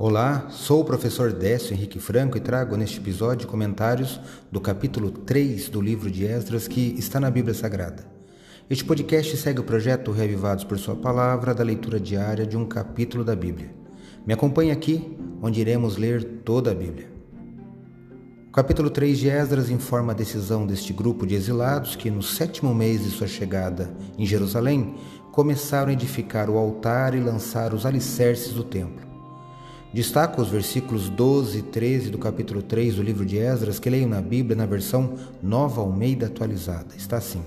Olá, sou o professor Décio Henrique Franco e trago neste episódio comentários do capítulo 3 do livro de Esdras que está na Bíblia Sagrada. Este podcast segue o projeto Reavivados por Sua Palavra da leitura diária de um capítulo da Bíblia. Me acompanhe aqui, onde iremos ler toda a Bíblia. O capítulo 3 de Esdras informa a decisão deste grupo de exilados que, no sétimo mês de sua chegada em Jerusalém, começaram a edificar o altar e lançar os alicerces do templo. Destaco os versículos 12 e 13 do capítulo 3 do livro de Esdras que leio na Bíblia na versão Nova Almeida atualizada. Está assim: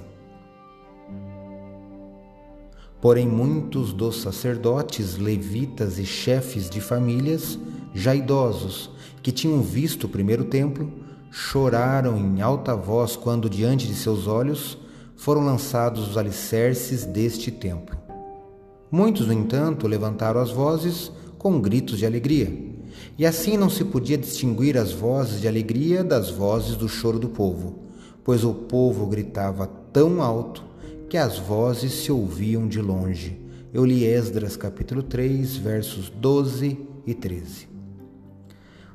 Porém, muitos dos sacerdotes, levitas e chefes de famílias, já idosos, que tinham visto o primeiro templo, choraram em alta voz quando, diante de seus olhos, foram lançados os alicerces deste templo. Muitos, no entanto, levantaram as vozes com gritos de alegria. E assim não se podia distinguir as vozes de alegria das vozes do choro do povo, pois o povo gritava tão alto que as vozes se ouviam de longe. Eu li Esdras capítulo 3, versos 12 e 13.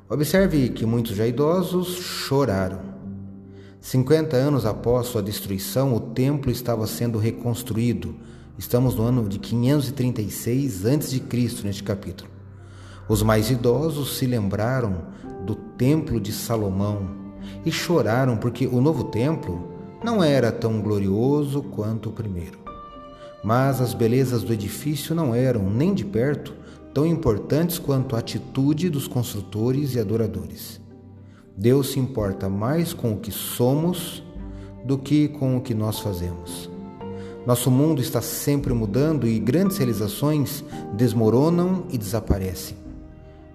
Observe que muitos já idosos choraram. 50 anos após sua destruição, o templo estava sendo reconstruído. Estamos no ano de 536 a.C. neste capítulo. Os mais idosos se lembraram do templo de Salomão e choraram porque o novo templo não era tão glorioso quanto o primeiro. Mas as belezas do edifício não eram, nem de perto, tão importantes quanto a atitude dos construtores e adoradores. Deus se importa mais com o que somos do que com o que nós fazemos. Nosso mundo está sempre mudando e grandes realizações desmoronam e desaparecem.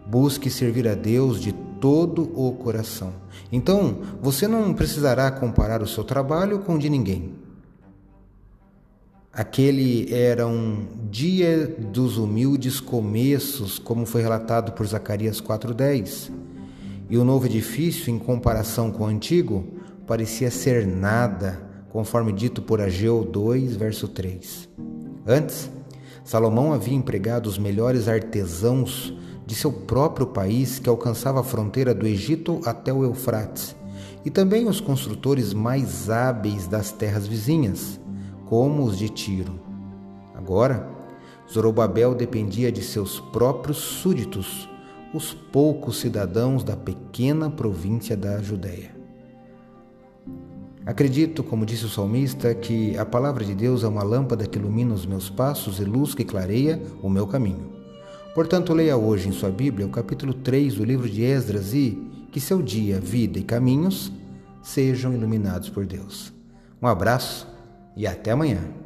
Busque servir a Deus de todo o coração. Então, você não precisará comparar o seu trabalho com o de ninguém. Aquele era um dia dos humildes começos, como foi relatado por Zacarias 4:10. E o novo edifício, em comparação com o antigo, parecia ser nada, conforme dito por Ageu 2, verso 3. Antes, Salomão havia empregado os melhores artesãos de seu próprio país que alcançava a fronteira do Egito até o Eufrates, e também os construtores mais hábeis das terras vizinhas, como os de Tiro. Agora, Zorobabel dependia de seus próprios súditos, os poucos cidadãos da pequena província da Judéia. Acredito, como disse o salmista, que a palavra de Deus é uma lâmpada que ilumina os meus passos e luz que clareia o meu caminho. Portanto, leia hoje em sua Bíblia o capítulo 3 do livro de Esdras e que seu dia, vida e caminhos sejam iluminados por Deus. Um abraço e até amanhã.